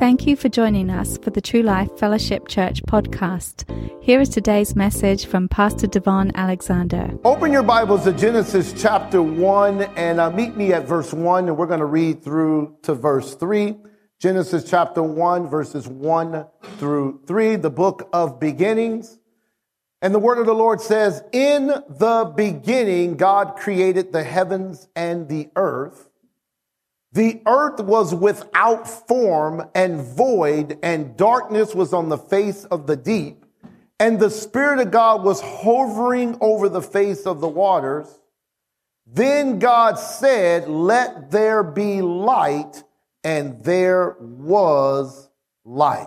Thank you for joining us for the True Life Fellowship Church podcast. Here is today's message from Pastor DaVon Alexander. Open your Bibles to Genesis chapter 1 and uh, meet me at verse 1, and we're going to read through to verse 3. Genesis chapter 1, verses 1 through 3, the book of beginnings. And the word of the Lord says, In the beginning, God created the heavens and the earth. The earth was without form and void, and darkness was on the face of the deep. And the Spirit of God was hovering over the face of the waters. Then God said, Let there be light, and there was light.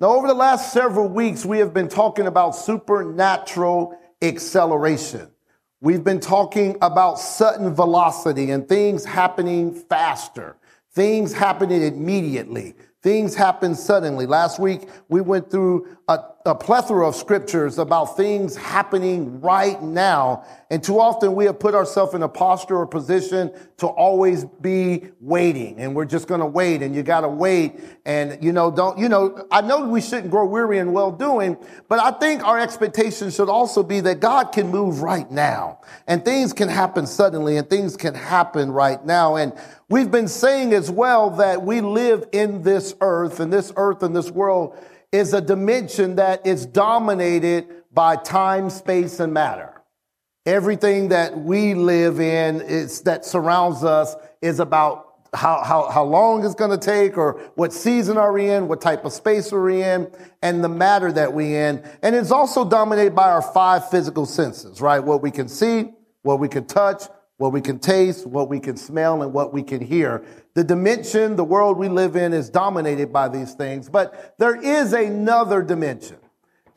Now, over the last several weeks, we have been talking about supernatural acceleration. We've been talking about sudden velocity and things happening faster, things happening immediately, things happen suddenly. Last week, we went through a, a, plethora of scriptures about things happening right now. And too often we have put ourselves in a posture or position to always be waiting. And we're just going to wait and you got to wait. And, you know, don't, you know, I know we shouldn't grow weary in well doing, but I think our expectation should also be that God can move right now and things can happen suddenly and things can happen right now. And we've been saying as well that we live in this earth and this earth and this world is a dimension that is dominated by time, space, and matter. Everything that we live in is that surrounds us is about how, how, how long it's going to take or what season are we in, what type of space are we in, and the matter that we in. And it's also dominated by our five physical senses, right? What we can see, what we can touch, what we can taste, what we can smell, and what we can hear. The dimension, the world we live in is dominated by these things, but there is another dimension.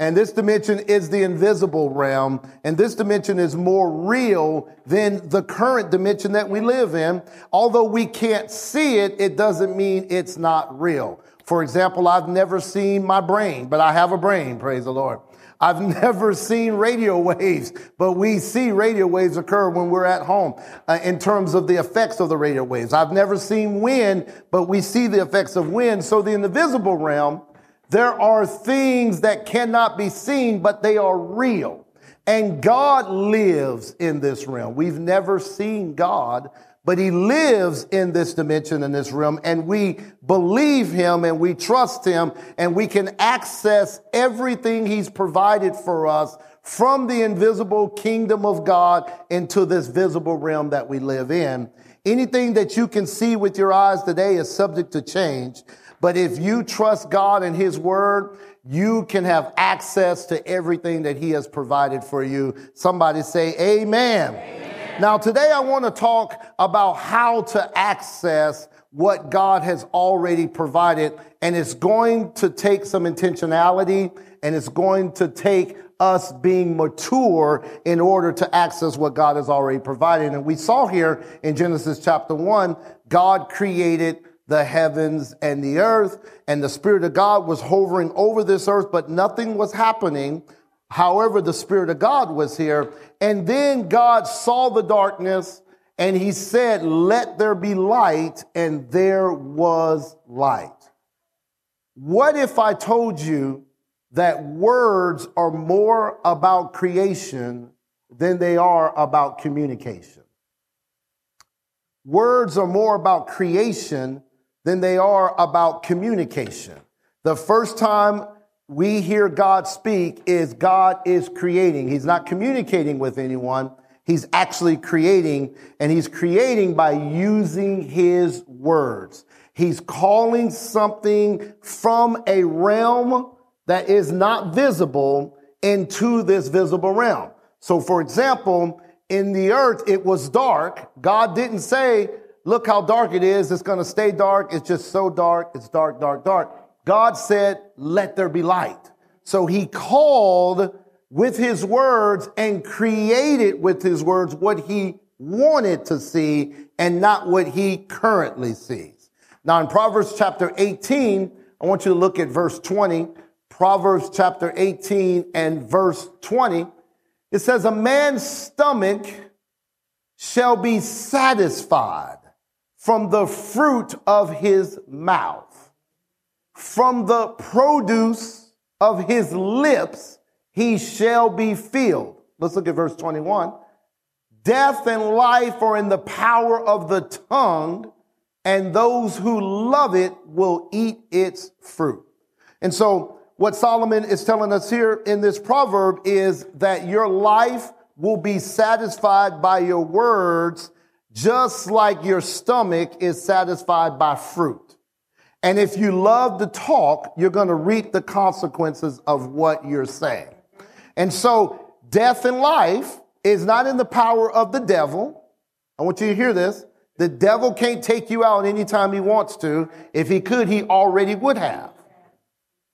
And this dimension is the invisible realm. And this dimension is more real than the current dimension that we live in. Although we can't see it, it doesn't mean it's not real. For example, I've never seen my brain, but I have a brain, praise the Lord. I've never seen radio waves, but we see radio waves occur when we're at home uh, in terms of the effects of the radio waves. I've never seen wind, but we see the effects of wind. So the invisible realm, there are things that cannot be seen, but they are real. And God lives in this realm. We've never seen God, but he lives in this dimension, in this realm, and we believe him and we trust him and we can access everything he's provided for us from the invisible kingdom of God into this visible realm that we live in. Anything that you can see with your eyes today is subject to change. But if you trust God and his word, you can have access to everything that he has provided for you. Somebody say amen. amen. Now, today I want to talk about how to access what God has already provided. And it's going to take some intentionality and it's going to take us being mature in order to access what God has already provided. And we saw here in Genesis chapter one, God created the heavens and the earth and the Spirit of God was hovering over this earth, but nothing was happening However, the Spirit of God was here. And then God saw the darkness and he said, Let there be light, and there was light. What if I told you that words are more about creation than they are about communication? Words are more about creation than they are about communication. The first time we hear God speak is God is creating. He's not communicating with anyone. He's actually creating and he's creating by using his words. He's calling something from a realm that is not visible into this visible realm. So for example, in the earth, it was dark. God didn't say, look how dark it is. It's going to stay dark. It's just so dark. It's dark, dark, dark. God said, let there be light. So he called with his words and created with his words what he wanted to see and not what he currently sees. Now in Proverbs chapter 18, I want you to look at verse 20. Proverbs chapter 18 and verse 20. It says, a man's stomach shall be satisfied from the fruit of his mouth from the produce of his lips he shall be filled. Let's look at verse 21. Death and life are in the power of the tongue, and those who love it will eat its fruit. And so, what Solomon is telling us here in this proverb is that your life will be satisfied by your words, just like your stomach is satisfied by fruit. And if you love to talk, you're going to reap the consequences of what you're saying. And so, death and life is not in the power of the devil. I want you to hear this. The devil can't take you out anytime he wants to. If he could, he already would have.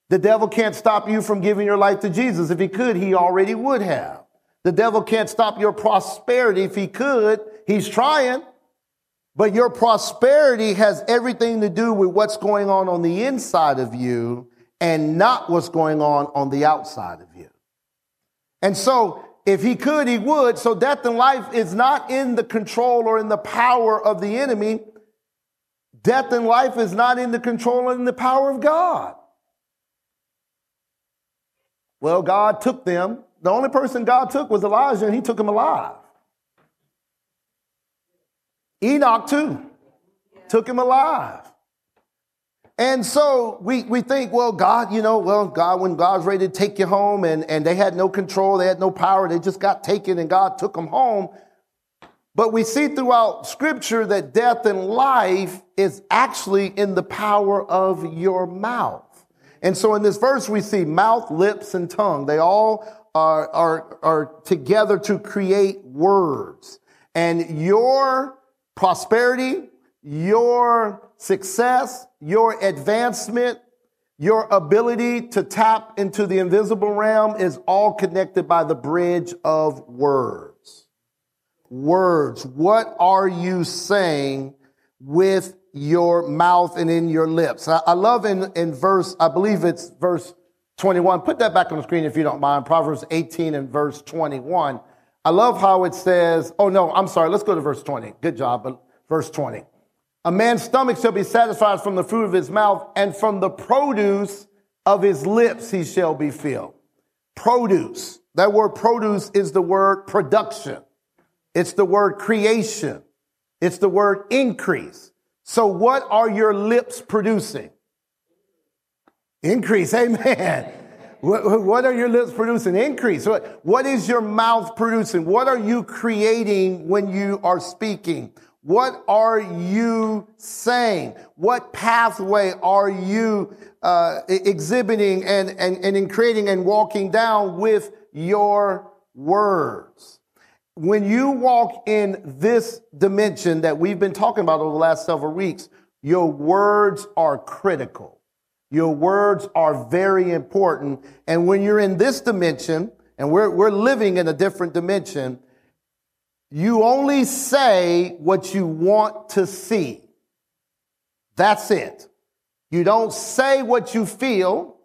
The devil can't stop you from giving your life to Jesus. If he could, he already would have. The devil can't stop your prosperity. If he could, he's trying. But your prosperity has everything to do with what's going on on the inside of you and not what's going on on the outside of you. And so if he could, he would. So death and life is not in the control or in the power of the enemy. Death and life is not in the control and in the power of God. Well, God took them. The only person God took was Elijah, and he took him alive. Enoch, too, took him alive. And so we, we think, well, God, you know, well, God, when God's ready to take you home and, and they had no control, they had no power, they just got taken and God took them home. But we see throughout scripture that death and life is actually in the power of your mouth. And so in this verse, we see mouth, lips, and tongue. They all are, are, are together to create words. And your prosperity, your success, your advancement, your ability to tap into the invisible realm is all connected by the bridge of words. Words. What are you saying with your mouth and in your lips? I, love in, in verse, I believe it's verse 21. Put that back on the screen if you don't mind. Proverbs 18 and verse 21. I love how it says, oh no, I'm sorry. Let's go to verse 20. Good job. But verse 20. A man's stomach shall be satisfied from the fruit of his mouth, and from the produce of his lips he shall be filled. Produce. That word produce is the word production. It's the word creation. It's the word increase. So what are your lips producing? Increase. Amen. What are your lips producing? Increase. What is your mouth producing? What are you creating when you are speaking? What are you saying? What pathway are you uh, exhibiting and, and, and in creating and walking down with your words? When you walk in this dimension that we've been talking about over the last several weeks, your words are critical. Your words are very important. And when you're in this dimension, and we're, we're living in a different dimension, you only say what you want to see. That's it. You don't say what you feel.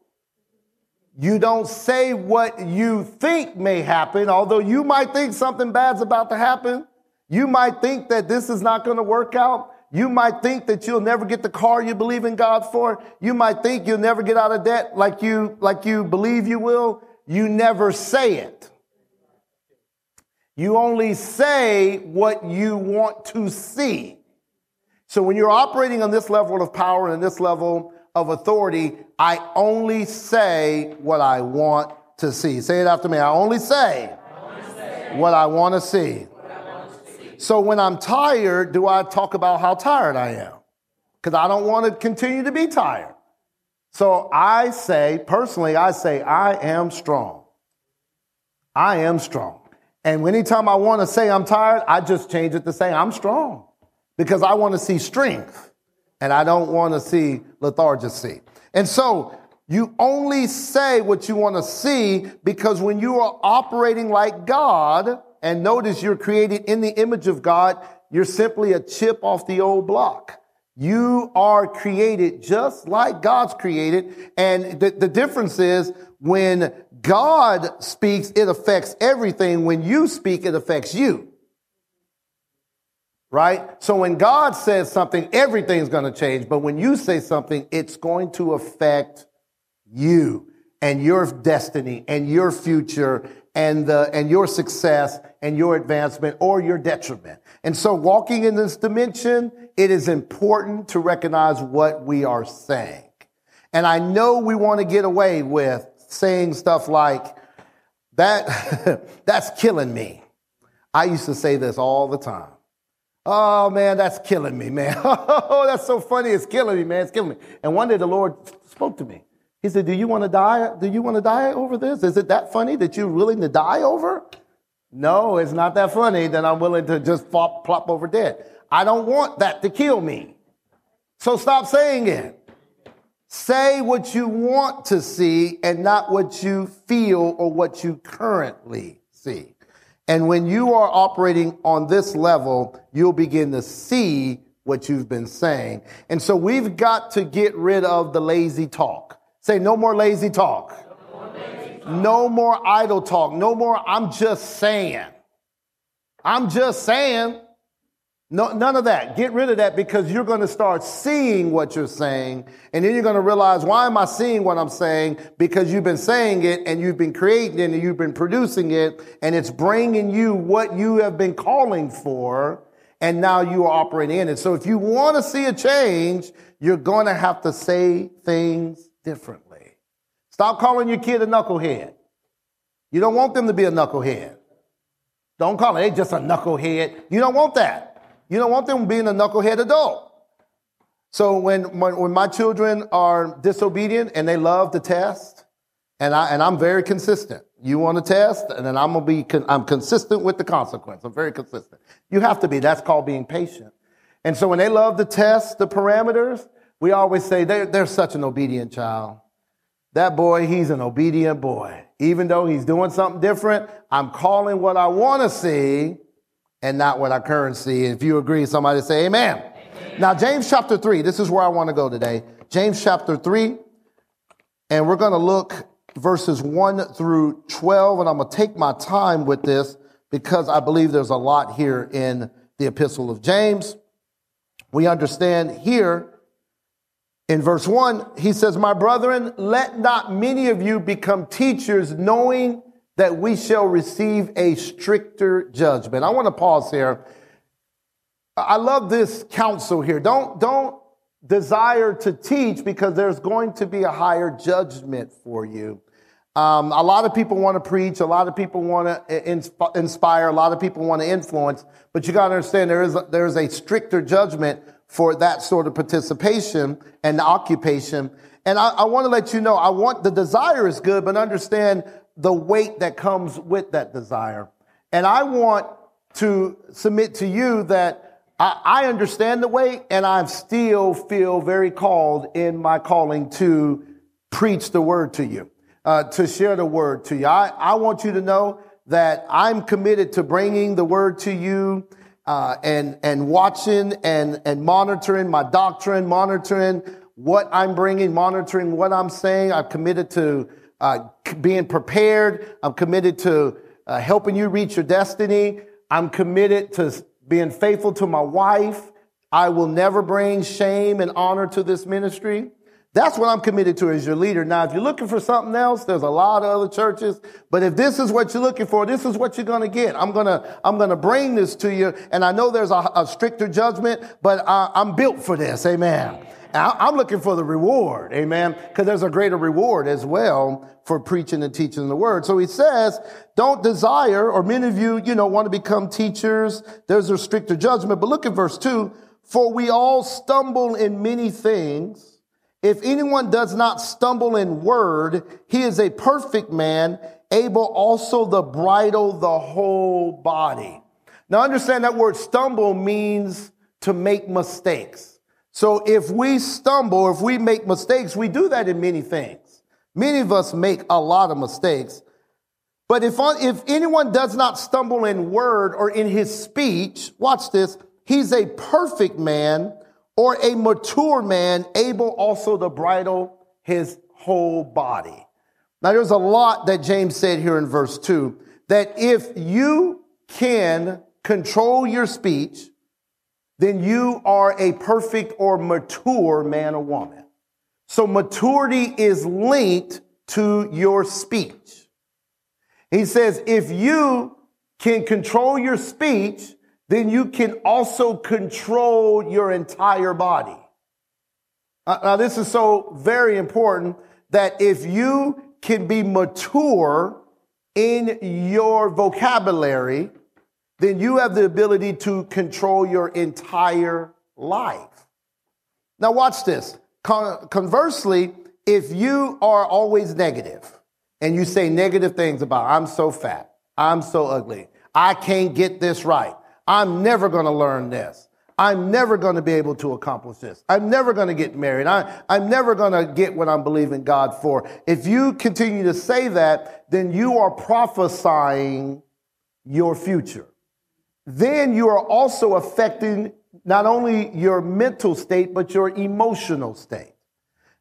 You don't say what you think may happen, although you might think something bad's about to happen. You might think that this is not going to work out. You might think that you'll never get the car you believe in God for. You might think you'll never get out of debt like you, like you believe you will. You never say it. You only say what you want to see. So when you're operating on this level of power and this level of authority, I only say what I want to see. Say it after me. I only say, I only say what I want to see. So when I'm tired, do I talk about how tired I am? Because I don't want to continue to be tired. So I say, personally, I say, I am strong. I am strong. And anytime I want to say I'm tired, I just change it to say I'm strong because I want to see strength and I don't want to see lethargy. And so you only say what you want to see because when you are operating like God, and notice you're created in the image of God, you're simply a chip off the old block. You are created just like God's created. And the, the difference is when God speaks, it affects everything. When you speak, it affects you. right? So when God says something, everything's going to change. But when you say something, it's going to affect you and your destiny and your future and the, and your success and your advancement or your detriment. And so walking in this dimension, it is important to recognize what we are saying. And I know we want to get away with saying stuff like, that, that's killing me. I used to say this all the time. Oh man, that's killing me, man. Oh, that's so funny. It's killing me, man. It's killing me. And one day the Lord spoke to me. He said, do you want to die? Do you want to die over this? Is it that funny that you're willing to die over? No, it's not that funny that I'm willing to just flop, plop over dead. I don't want that to kill me. So stop saying it. Say what you want to see and not what you feel or what you currently see. And when you are operating on this level, you'll begin to see what you've been saying. And so we've got to get rid of the lazy talk. Say no more lazy talk. No more, idle talk. No more I'm just saying. I'm just saying. No, none of that. Get rid of that because you're going to start seeing what you're saying. And then you're going to realize, why am I seeing what I'm saying? Because you've been saying it and you've been creating it and you've been producing it and it's bringing you what you have been calling for. And now you are operating in it. So if you want to see a change, you're going to have to say things differently. Stop calling your kid a knucklehead. You don't want them to be a knucklehead. Don't call it, they just a knucklehead. You don't want that. You don't want them being a knucklehead adult. So when, when, when my children are disobedient and they love to test, and I and I'm very consistent. You want to test, and then I'm gonna be con- I'm consistent with the consequence. I'm very consistent. You have to be. That's called being patient. And so when they love to test the parameters, we always say they're, they're such an obedient child. That boy, he's an obedient boy. Even though he's doing something different, I'm calling what I want to see and not what I currently see. If you agree, somebody say amen. amen. Now, James chapter 3, this is where I want to go today. James chapter 3, and we're going to look verses 1 through 12, and I'm going to take my time with this because I believe there's a lot here in the epistle of James. We understand here in verse 1, he says, My brethren, let not many of you become teachers, knowing that we shall receive a stricter judgment. I want to pause here. I love this counsel here. Don't, don't desire to teach because there's going to be a higher judgment for you. Um, a lot of people want to preach. A lot of people want to inspire. A lot of people want to influence. But you got to understand there is a, there is a stricter judgment for that sort of participation and occupation. And I, I want to let you know, I want the desire is good, but understand the weight that comes with that desire. And I want to submit to you that I, I understand the weight and I still feel very called in my calling to preach the word to you, uh, to share the word to you. I, I want you to know that I'm committed to bringing the word to you uh, and and watching and and monitoring my doctrine, monitoring what I'm bringing, monitoring what I'm saying. I'm committed to uh, being prepared. I'm committed to uh, helping you reach your destiny. I'm committed to being faithful to my wife. I will never bring shame and honor to this ministry. That's what I'm committed to as your leader. Now, if you're looking for something else, there's a lot of other churches, but if this is what you're looking for, this is what you're going to get. I'm going to, I'm going to bring this to you. And I know there's a, a stricter judgment, but I, I'm built for this. Amen. I'm looking for the reward, amen, because there's a greater reward as well for preaching and teaching the word. So he says, don't desire, or many of you, you know, want to become teachers. There's a stricter judgment. But look at verse two. For we all stumble in many things. If anyone does not stumble in word, he is a perfect man, able also to bridle the whole body. Now understand that word stumble means to make mistakes. So if we stumble, if we make mistakes, we do that in many things. Many of us make a lot of mistakes. But if, if anyone does not stumble in word or in his speech, watch this, he's a perfect man or a mature man, able also to bridle his whole body. Now there's a lot that James said here in verse two, that if you can control your speech, then you are a perfect or mature man or woman. So maturity is linked to your speech. He says, if you can control your speech, then you can also control your entire body. Uh, now, this is so very important that if you can be mature in your vocabulary, then you have the ability to control your entire life. Now, watch this. Con- conversely, if you are always negative and you say negative things about, I'm so fat, I'm so ugly, I can't get this right, I'm never going to learn this. I'm never going to be able to accomplish this. I'm never going to get married. I, I'm never going to get what I'm believing God for. If you continue to say that, then you are prophesying your future. Then you are also affecting not only your mental state, but your emotional state.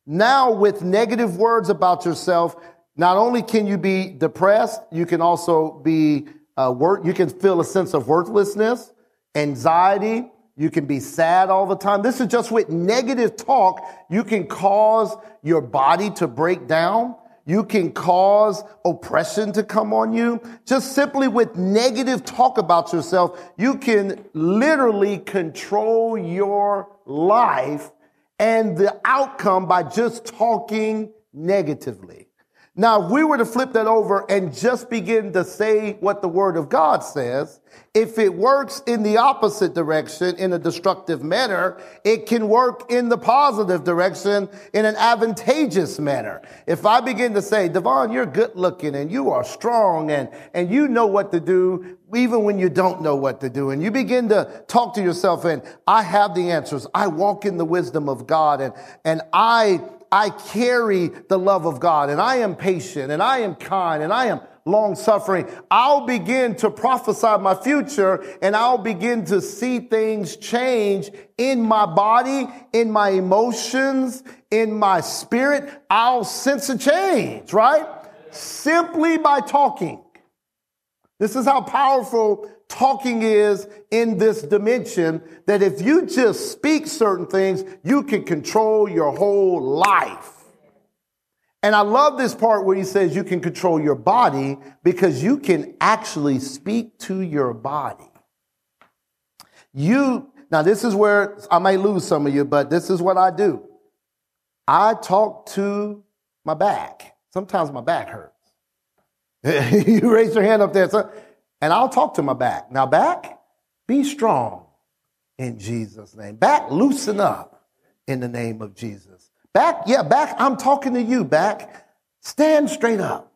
Now, with negative words about yourself, not only can you be depressed, you can also be, uh, wor- you can feel a sense of worthlessness, anxiety, you can be sad all the time. This is just with negative talk. You can cause your body to break down. You can cause oppression to come on you. Just simply with negative talk about yourself, you can literally control your life and the outcome by just talking negatively. Now, if we were to flip that over and just begin to say what the word of God says, if it works in the opposite direction in a destructive manner, it can work in the positive direction in an advantageous manner. If I begin to say, DaVon, you're good looking and you are strong and, and you know what to do, even when you don't know what to do. And you begin to talk to yourself and I have the answers. I walk in the wisdom of God and, and I I carry the love of God and I am patient and I am kind and I am long suffering, I'll begin to prophesy my future and I'll begin to see things change in my body, in my emotions, in my spirit. I'll sense a change, right? Simply by talking. This is how powerful talking is in this dimension that if you just speak certain things, you can control your whole life. And I love this part where he says you can control your body because you can actually speak to your body. You, now this is where I may lose some of you, but this is what I do. I talk to my back. Sometimes my back hurts. you raise your hand up there. So, and I'll talk to my back. Now, back, be strong in Jesus' name. Back, loosen up in the name of Jesus. Back, yeah, back, I'm talking to you, back. Stand straight up.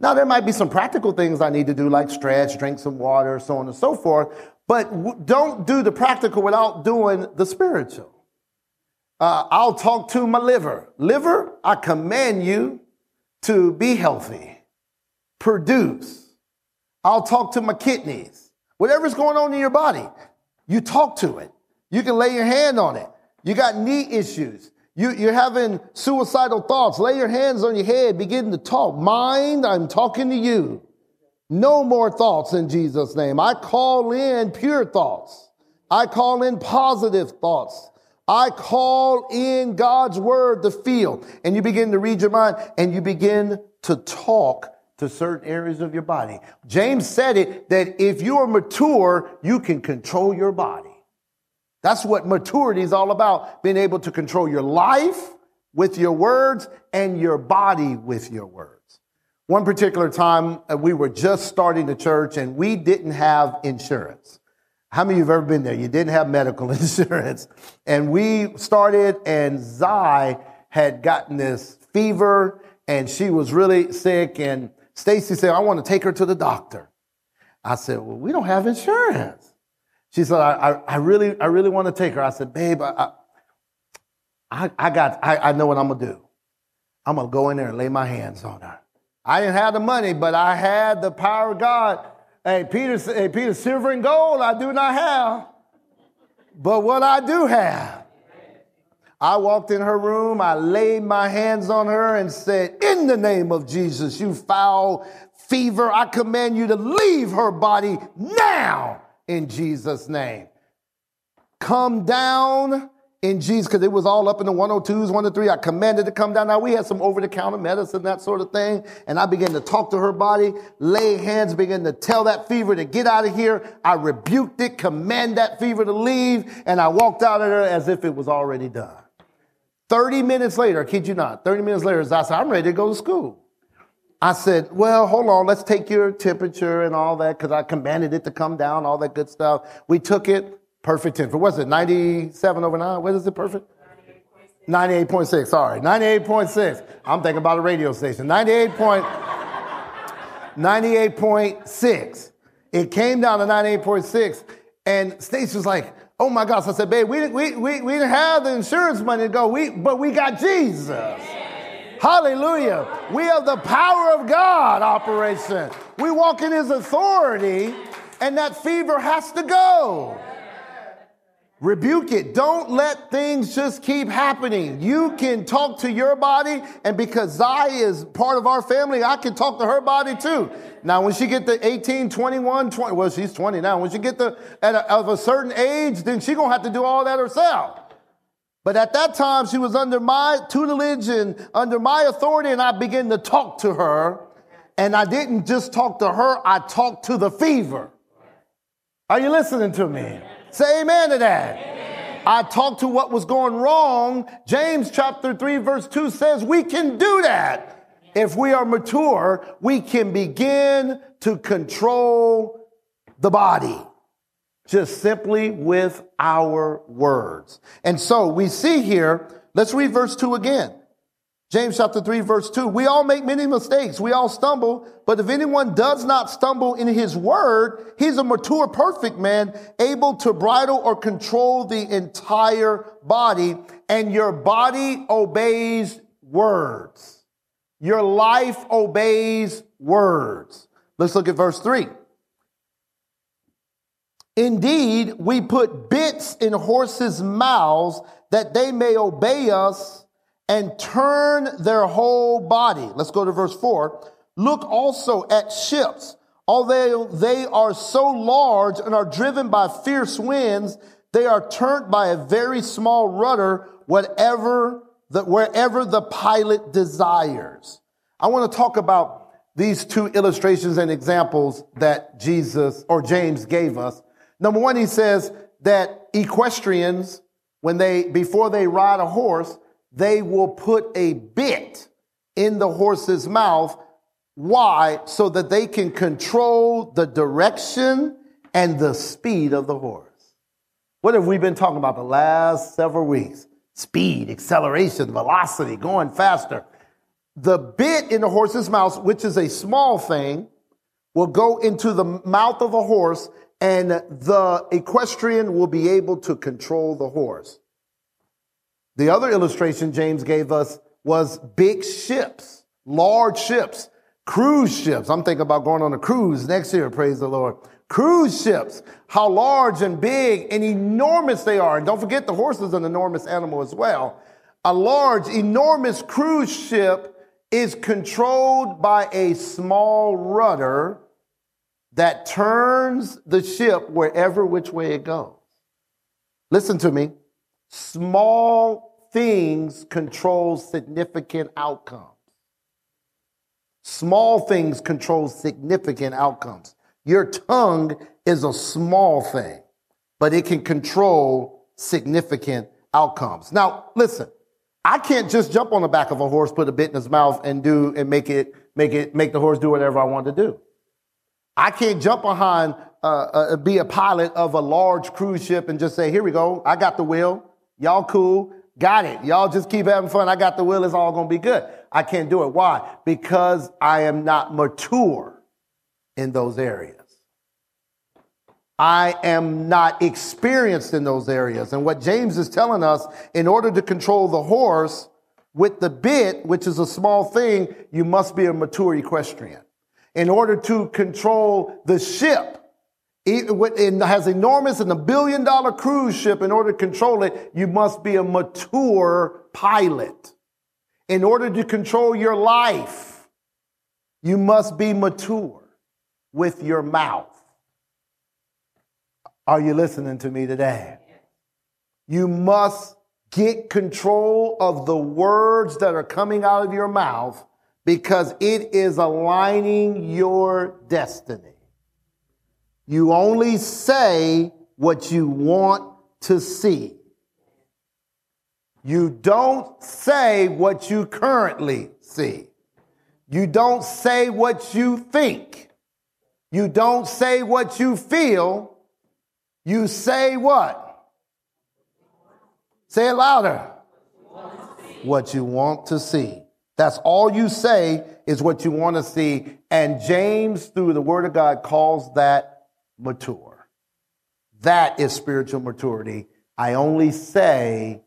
Now, there might be some practical things I need to do, like stretch, drink some water, so on and so forth, but w- don't do the practical without doing the spiritual. Uh, I'll talk to my liver. Liver, I command you to be healthy, produce, I'll talk to my kidneys. Whatever's going on in your body, you talk to it. You can lay your hand on it. You got knee issues. You, you're having suicidal thoughts. Lay your hands on your head. Begin to talk. Mind, I'm talking to you. No more thoughts in Jesus' name. I call in pure thoughts. I call in positive thoughts. I call in God's word to feel. And you begin to read your mind and you begin to talk to certain areas of your body. James said it that if you are mature, you can control your body. That's what maturity is all about, being able to control your life with your words and your body with your words. One particular time, uh, we were just starting the church and we didn't have insurance. How many of you have ever been there? You didn't have medical insurance. And we started, and Zai had gotten this fever, and she was really sick, and Stacy said, I want to take her to the doctor. I said, well, we don't have insurance. She said, I, I, I really, I really want to take her. I said, babe, I, I, I got, I, I know what I'm going to do. I'm going to go in there and lay my hands on her. I didn't have the money, but I had the power of God. Hey, Peter, hey, Peter, silver and gold I do not have. But what I do have, I walked in her room, I laid my hands on her and said, In the name of Jesus, you foul fever, I command you to leave her body now in Jesus' name. come down in Jesus, because it was all up in the 102s, 103. I commanded to come down. Now we had some over the counter medicine, that sort of thing. And I began to talk to her body, lay hands, began to tell that fever to get out of here. I rebuked it, command that fever to leave. And I walked out of there as if it was already done. 30 minutes later, I kid you not, 30 minutes later, I said, I'm ready to go to school. I said, well, hold on, let's take your temperature and all that, because I commanded it to come down, all that good stuff. We took it, perfect temperature. What's it, 97 over 9? What is it, perfect? 98.6, sorry, 98.6. I'm thinking about a radio station. 98 point, 98.6. It came down to 98.6, and Stacy was like, oh my gosh. I said, babe, we, we, we, we didn't have the insurance money to go, we, but we got Jesus. Hallelujah. We have the power of God operation. We walk in his authority, and that fever has to go. Rebuke it. Don't let things just keep happening. You can talk to your body, and because Zai is part of our family, I can talk to her body too. Now, when she get to 18, 21, 20, well, she's 20 now. When she get to at a, of a certain age, then she gonna have to do all that herself. But at that time, she was under my tutelage and under my authority, and I began to talk to her. And I didn't just talk to her, I talked to the fever. Are you listening to me? Say amen to that. Amen. I talked to what was going wrong. James chapter 3, verse 2 says we can do that. If we are mature, we can begin to control the body just simply with our words. And so we see here, let's read verse 2 again. James chapter 3 verse 2. We all make many mistakes. We all stumble. But if anyone does not stumble in his word, he's a mature, perfect man, able to bridle or control the entire body. And your body obeys words. Your life obeys words. Let's look at verse 3. Indeed, we put bits in horses' mouths that they may obey us and turn their whole body. Let's go to verse 4. Look also at ships. Although they are so large and are driven by fierce winds, they are turned by a very small rudder, whatever the, wherever the pilot desires. I want to talk about these two illustrations and examples that Jesus or James gave us Number one, he says that equestrians, when they, before they ride a horse, they will put a bit in the horse's mouth. Why? So that they can control the direction and the speed of the horse. What have we been talking about the last several weeks? Speed, acceleration, velocity, going faster. The bit in the horse's mouth, which is a small thing, will go into the mouth of a horse and the equestrian will be able to control the horse. The other illustration James gave us was big ships, large ships, cruise ships. I'm thinking about going on a cruise next year, praise the Lord. Cruise ships, how large and big and enormous they are. And don't forget the horse is an enormous animal as well. A large, enormous cruise ship is controlled by a small rudder that turns the ship wherever which way it goes. Listen to me. Small things control significant outcomes. Small things control significant outcomes. Your tongue is a small thing, but it can control significant outcomes. Now, listen, I can't just jump on the back of a horse, put a bit in his mouth and do and make it, make it, make the horse do whatever I want to do. I can't jump behind, uh, uh, be a pilot of a large cruise ship and just say, here we go. I got the wheel. Y'all cool. Got it. Y'all just keep having fun. I got the will. It's all going to be good. I can't do it. Why? Because I am not mature in those areas. I am not experienced in those areas. And what James is telling us, in order to control the horse with the bit, which is a small thing, you must be a mature equestrian in order to control the ship. It has enormous and a billion dollar cruise ship. In order to control it, you must be a mature pilot. In order to control your life, you must be mature with your mouth. Are you listening to me today? You must get control of the words that are coming out of your mouth because it is aligning your destiny. You only say what you want to see. You don't say what you currently see. You don't say what you think. You don't say what you feel. You say what? Say it louder. What you want to see. That's all you say is what you want to see. And James, through the word of God, calls that mature. That is spiritual maturity. I only say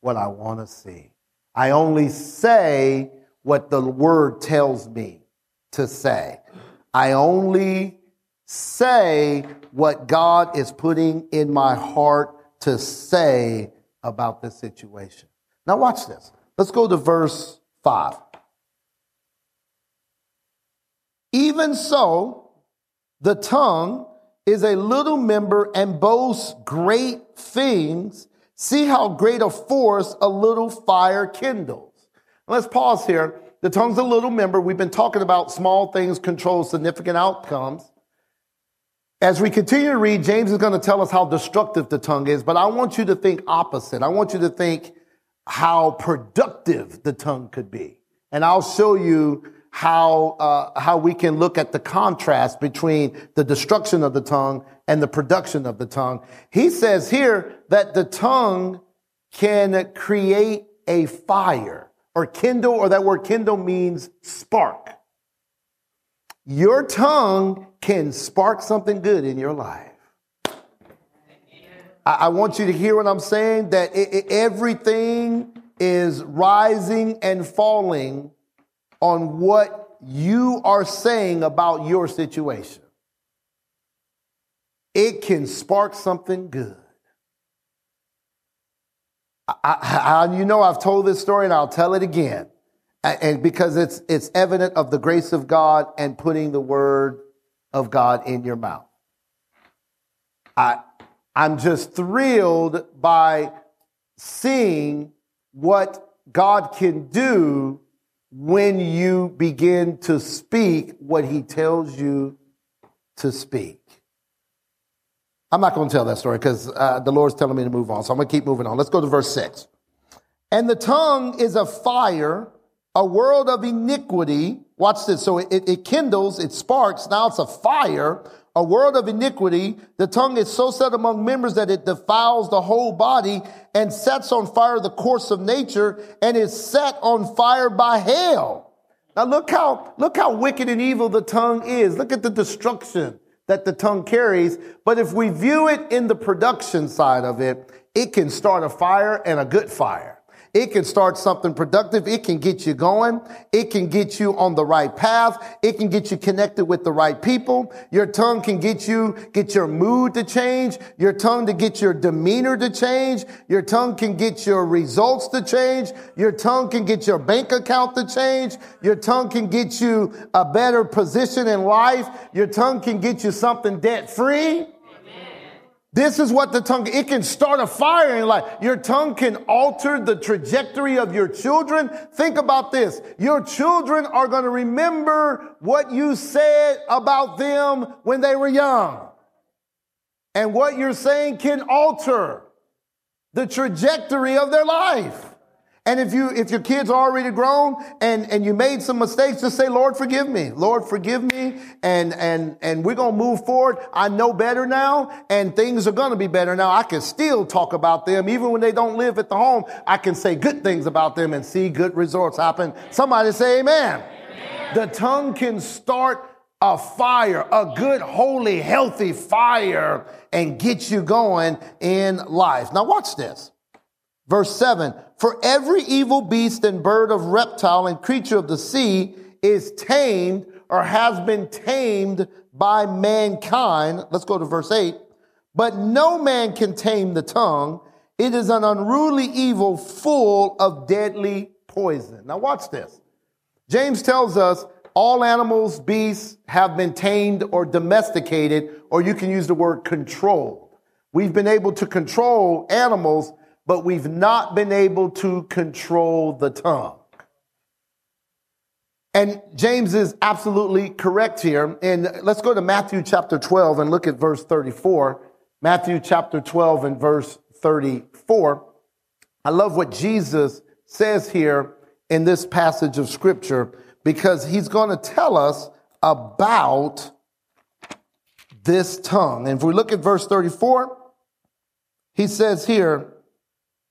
what I want to see. I only say what the word tells me to say. I only say what God is putting in my heart to say about this situation. Now, watch this. Let's go to verse 5. Even so, the tongue is a little member and boasts great things. See how great a force a little fire kindles. Let's pause here. The tongue's a little member. We've been talking about small things control significant outcomes. As we continue to read, James is going to tell us how destructive the tongue is, but I want you to think opposite. I want you to think how productive the tongue could be. And I'll show you how, uh, how we can look at the contrast between the destruction of the tongue and the production of the tongue. He says here that the tongue can create a fire or kindle, or that word kindle means spark. Your tongue can spark something good in your life. I, I want you to hear what I'm saying that it, it, everything is rising and falling on what you are saying about your situation. It can spark something good. I, I, you know, I've told this story and I'll tell it again and because it's it's evident of the grace of God and putting the word of God in your mouth. I I'm just thrilled by seeing what God can do when you begin to speak what he tells you to speak. I'm not going to tell that story because uh, the Lord's telling me to move on. So I'm going to keep moving on. Let's go to verse 6. And the tongue is a fire a world of iniquity. Watch this. So it, it kindles, it sparks. Now it's a fire, a world of iniquity. The tongue is so set among members that it defiles the whole body and sets on fire the course of nature and is set on fire by hell. Now look how, look how wicked and evil the tongue is. Look at the destruction that the tongue carries. But if we view it in the production side of it, it can start a fire and a good fire. It can start something productive. It can get you going. It can get you on the right path. It can get you connected with the right people. Your tongue can get you, get your mood to change. Your tongue to get your demeanor to change. Your tongue can get your results to change. Your tongue can get your bank account to change. Your tongue can get you a better position in life. Your tongue can get you something debt free. This is what the tongue, it can start a fire in life. Your tongue can alter the trajectory of your children. Think about this. Your children are going to remember what you said about them when they were young. And what you're saying can alter the trajectory of their life. And if you, if your kids are already grown and, and you made some mistakes, just say, Lord, forgive me. Lord, forgive me. And, and, and we're going to move forward. I know better now and things are going to be better now. I can still talk about them. Even when they don't live at the home, I can say good things about them and see good results happen. Somebody say amen. amen. The tongue can start a fire, a good, holy, healthy fire and get you going in life. Now watch this. Verse 7 For every evil beast and bird of reptile and creature of the sea is tamed or has been tamed by mankind. Let's go to verse 8. But no man can tame the tongue. It is an unruly evil full of deadly poison. Now, watch this. James tells us all animals, beasts have been tamed or domesticated, or you can use the word controlled. We've been able to control animals but we've not been able to control the tongue. And James is absolutely correct here. And let's go to Matthew chapter 12 and look at verse 34. Matthew chapter 12 and verse 34. I love what Jesus says here in this passage of scripture because he's going to tell us about this tongue. And if we look at verse 34, he says here,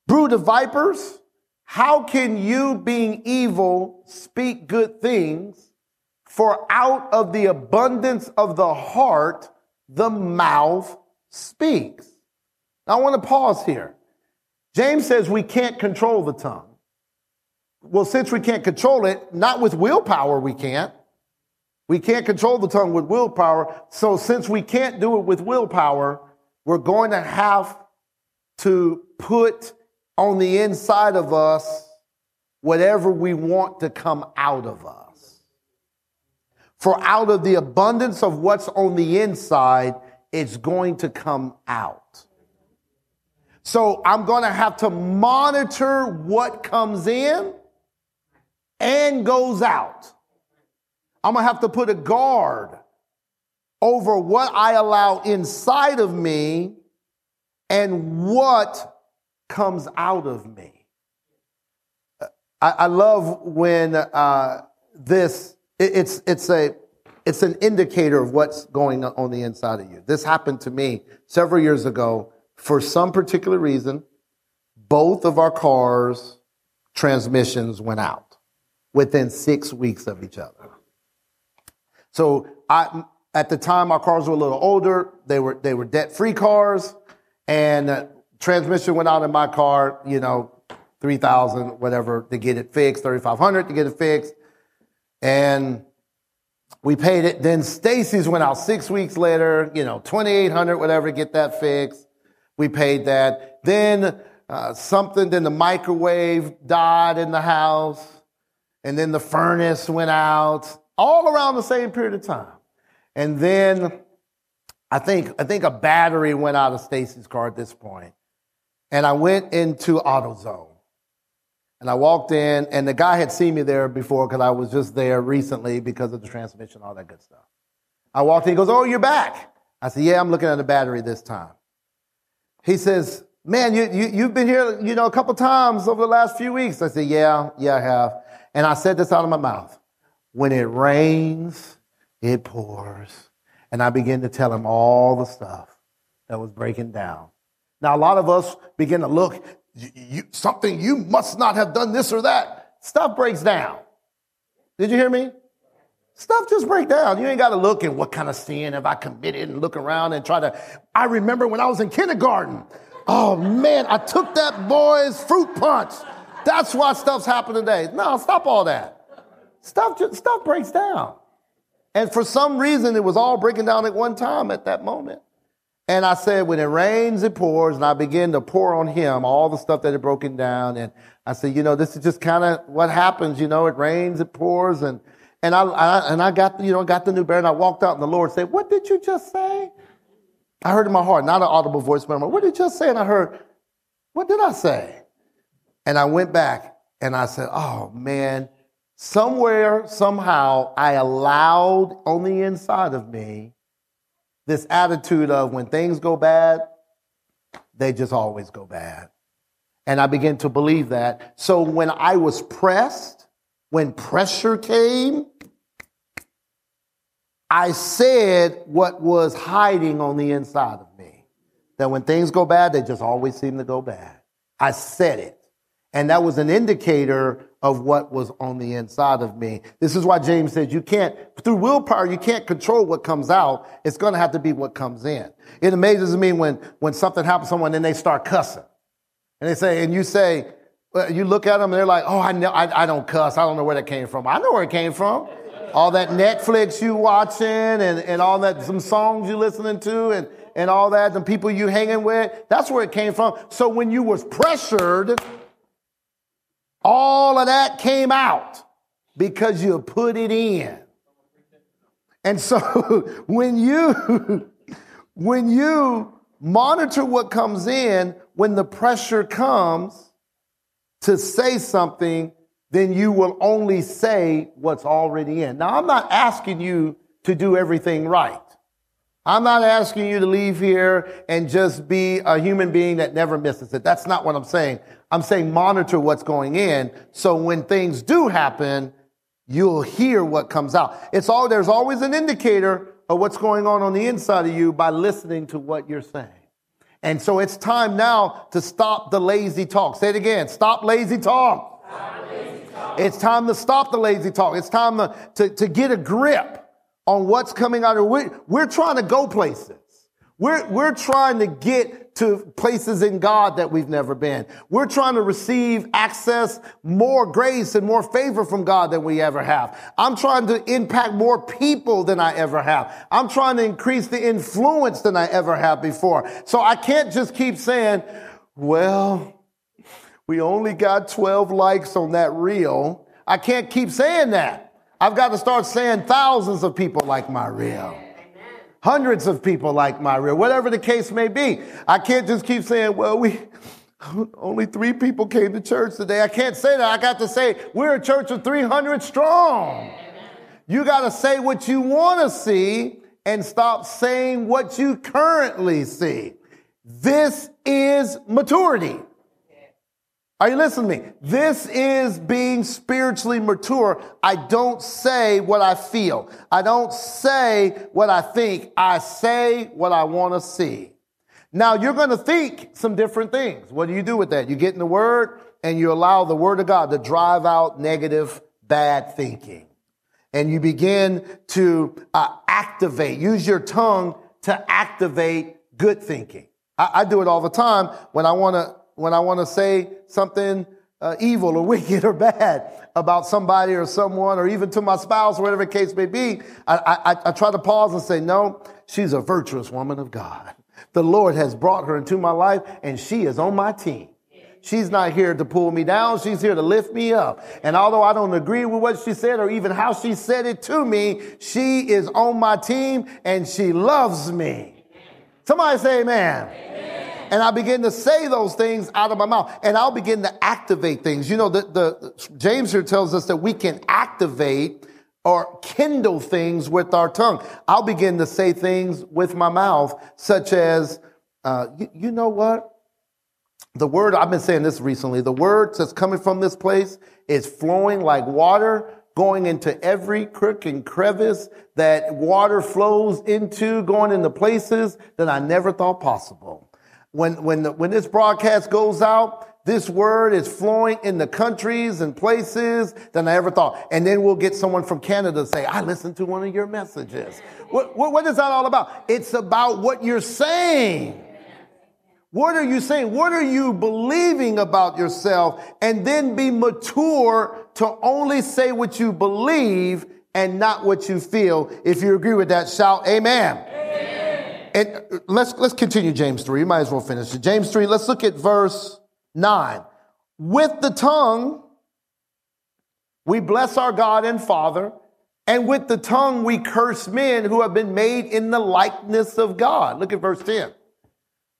brood of vipers, how can you, being evil, speak good things? For out of the abundance of the heart, the mouth speaks. Now, I want to pause here. James says we can't control the tongue. Well, since we can't control it, not with willpower, we can't. We can't control the tongue with willpower. So, since we can't do it with willpower, we're going to have to put on the inside of us whatever we want to come out of us. For out of the abundance of what's on the inside, it's going to come out. So I'm going to have to monitor what comes in and goes out. I'm going to have to put a guard over what I allow inside of me and what comes out of me. I, I love when uh, this, it, it's, it's, a, it's an indicator of what's going on, on the inside of you. This happened to me several years ago. For some particular reason, both of our cars' transmissions went out within six weeks of each other. So I, at the time, our cars were a little older. They were, they were debt free cars and transmission went out in my car, you know, 3000 whatever to get it fixed, 3500 to get it fixed. And we paid it. Then Stacy's went out six weeks later, you know, 2800 whatever to get that fixed. We paid that. Then uh, something, then the microwave died in the house. And then the furnace went out all around the same period of time. And then I think, I think a battery went out of Stacy's car at this point. And I went into AutoZone. And I walked in, and the guy had seen me there before because I was just there recently because of the transmission, all that good stuff. I walked in, he goes, Oh, you're back. I said, Yeah, I'm looking at the battery this time. He says, Man, you, you, you've been here, you know, a couple times over the last few weeks. I said, Yeah, yeah, I have. And I said this out of my mouth. When it rains, it pours. And I began to tell him all the stuff that was breaking down. Now, a lot of us begin to look, you, you, something you must not have done this or that. Stuff breaks down. Did you hear me? Stuff just break down. You ain't got to look at what kind of sin have I committed and look around and try to. I remember when I was in kindergarten. Oh man, I took that boy's fruit punch. That's why stuff's happening today. No, stop all that. Stuff just, stuff breaks down. And for some reason, it was all breaking down at one time at that moment. And I said, when it rains, it pours. And I began to pour on him all the stuff that had broken down. And I said, you know, this is just kind of what happens. You know, it rains, it pours. And, and I, I, and I got, you know, got the new bear and I walked out and the Lord said, what did you just say? I heard in my heart, not an audible voice, but I'm like, what did you just say? And I heard, what did I say? And I went back and I said, oh man, somewhere, somehow I allowed on the inside of me this attitude of when things go bad, they just always go bad. And I began to believe that. So when I was pressed, when pressure came, I said what was hiding on the inside of me. That when things go bad, they just always seem to go bad. I said it. And that was an indicator of what was on the inside of me. This is why James says you can't, through willpower, you can't control what comes out. It's going to have to be what comes in. It amazes me when, when something happens to someone and they start cussing. And they say, and you say, uh, you look at them and they're like, oh, I know, I, I don't cuss. I don't know where that came from. I know where it came from. All that Netflix you watching and, and all that, some songs you listening to and, and all that, and people you hanging with, that's where it came from. So when you was pressured, all of that came out because you put it in. And so when you, when you monitor what comes in, when the pressure comes to say something, then you will only say what's already in. Now, I'm not asking you to do everything right. I'm not asking you to leave here and just be a human being that never misses it. That's not what I'm saying. I'm saying monitor what's going in. So when things do happen, you'll hear what comes out. It's all, there's always an indicator of what's going on on the inside of you by listening to what you're saying. And so it's time now to stop the lazy talk. Say it again. Stop lazy talk. It's time to stop the lazy talk. It's time to, to, to get a grip on what's coming out of we're, we're trying to go places. We're, we're trying to get to places in God that we've never been. We're trying to receive access, more grace and more favor from God than we ever have. I'm trying to impact more people than I ever have. I'm trying to increase the influence than I ever have before. So I can't just keep saying, well, we only got 12 likes on that reel. I can't keep saying that. I've got to start saying thousands of people like my reel. Hundreds of people like my reel, whatever the case may be. I can't just keep saying, well, we, only three people came to church today. I can't say that. I got to say, we're a church of 300 strong. You got to say what you want to see and stop saying what you currently see. This is maturity. Are you listening to me? This is being spiritually mature. I don't say what I feel. I don't say what I think. I say what I want to see. Now you're going to think some different things. What do you do with that? You get in the word and you allow the word of God to drive out negative, bad thinking. And you begin to uh, activate, use your tongue to activate good thinking. I, I do it all the time when I want to when I want to say something uh, evil or wicked or bad about somebody or someone or even to my spouse or whatever the case may be, I, I, I try to pause and say, no, she's a virtuous woman of God. The Lord has brought her into my life and she is on my team. She's not here to pull me down. She's here to lift me up. And although I don't agree with what she said or even how she said it to me, she is on my team and she loves me. Somebody say amen. amen and I begin to say those things out of my mouth and I'll begin to activate things. You know, the, the James here tells us that we can activate or kindle things with our tongue. I'll begin to say things with my mouth, such as, uh, you, you know what? The word, I've been saying this recently, the word that's coming from this place is flowing like water going into every crook and crevice that water flows into, going into places that I never thought possible when, when, the, when this broadcast goes out, this word is flowing in the countries and places than I ever thought. And then we'll get someone from Canada to say, I listened to one of your messages. What, what, what is that all about? It's about what you're saying. What are you saying? What are you believing about yourself? And then be mature to only say what you believe and not what you feel. If you agree with that, shout amen. amen and uh, let's, let's continue James 3. You might as well finish it. James 3, let's look at verse 9. With the tongue, we bless our God and Father, and with the tongue we curse men who have been made in the likeness of God. Look at verse 10.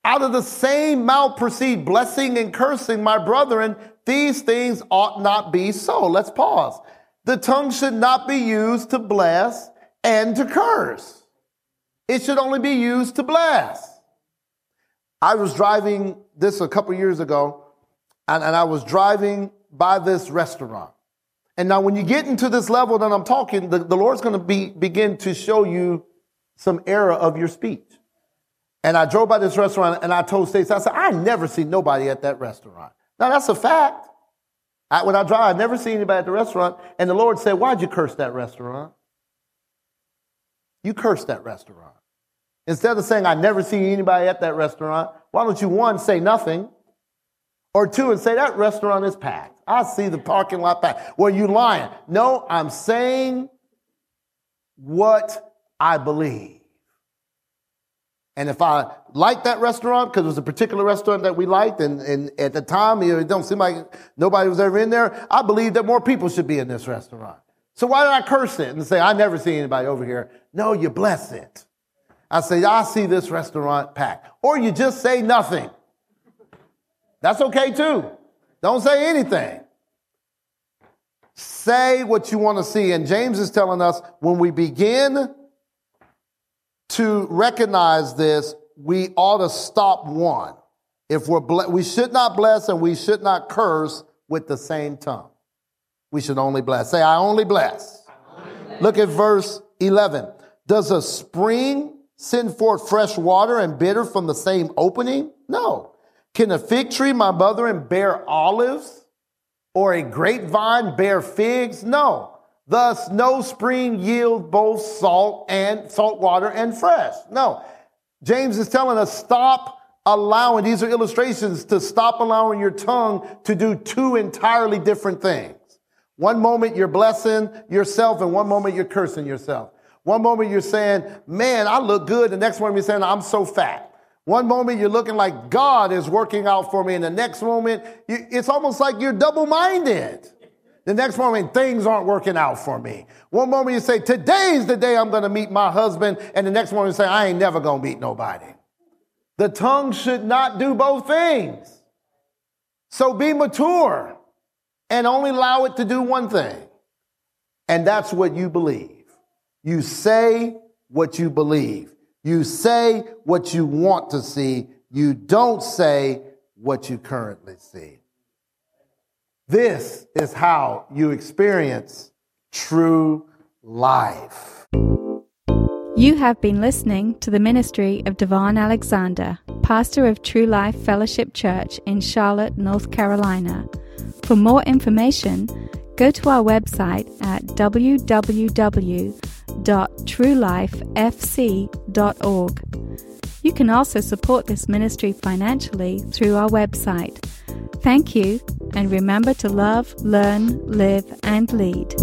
Out of the same mouth proceed blessing and cursing, my brethren. These things ought not be so. Let's pause. The tongue should not be used to bless and to curse. It should only be used to bless. I was driving this a couple years ago, and, and I was driving by this restaurant. And now, when you get into this level that I'm talking, the, the Lord's going to be begin to show you some error of your speech. And I drove by this restaurant, and I told Stacey, I said, I never see nobody at that restaurant. Now, that's a fact. I, when I drive, I never see anybody at the restaurant. And the Lord said, Why'd you curse that restaurant? You cursed that restaurant. Instead of saying, I never see anybody at that restaurant, why don't you, one, say nothing, or two, and say, that restaurant is packed. I see the parking lot packed. Well, you lying. No, I'm saying what I believe. And if I like that restaurant, because it was a particular restaurant that we liked, and, and at the time, it don't seem like nobody was ever in there, I believe that more people should be in this restaurant. So why did I curse it and say, I never see anybody over here? No, you bless it. I say, I see this restaurant packed. Or you just say nothing. That's okay too. Don't say anything. Say what you want to see. And James is telling us when we begin to recognize this, we ought to stop one. If we're ble- we should not bless and we should not curse with the same tongue. We should only bless. Say, I only bless. I only bless. Look at verse 11. Does a spring send forth fresh water and bitter from the same opening? No. Can a fig tree, my mother, brethren, bear olives? Or a grapevine bear figs? No. Thus, no spring yield both salt and salt water and fresh. No. James is telling us stop allowing, these are illustrations to stop allowing your tongue to do two entirely different things. One moment you're blessing yourself and one moment you're cursing yourself. One moment you're saying, man, I look good. The next moment you're saying, I'm so fat. One moment you're looking like God is working out for me. And the next moment, it's almost like you're double minded. The next moment, things aren't working out for me. One moment you say, today's the day I'm going to meet my husband. And the next moment you say, I ain't never going to meet nobody. The tongue should not do both things. So be mature and only allow it to do one thing. And that's what you believe. You say what you believe. You say what you want to see. You don't say what you currently see. This is how you experience true life. You have been listening to the ministry of DaVon Alexander, pastor of True Life Fellowship Church in Charlotte, North Carolina. For more information, go to our website at www.truelifefc.org. You can also support this ministry financially through our website. Thank you, and remember to love, learn, live, and lead.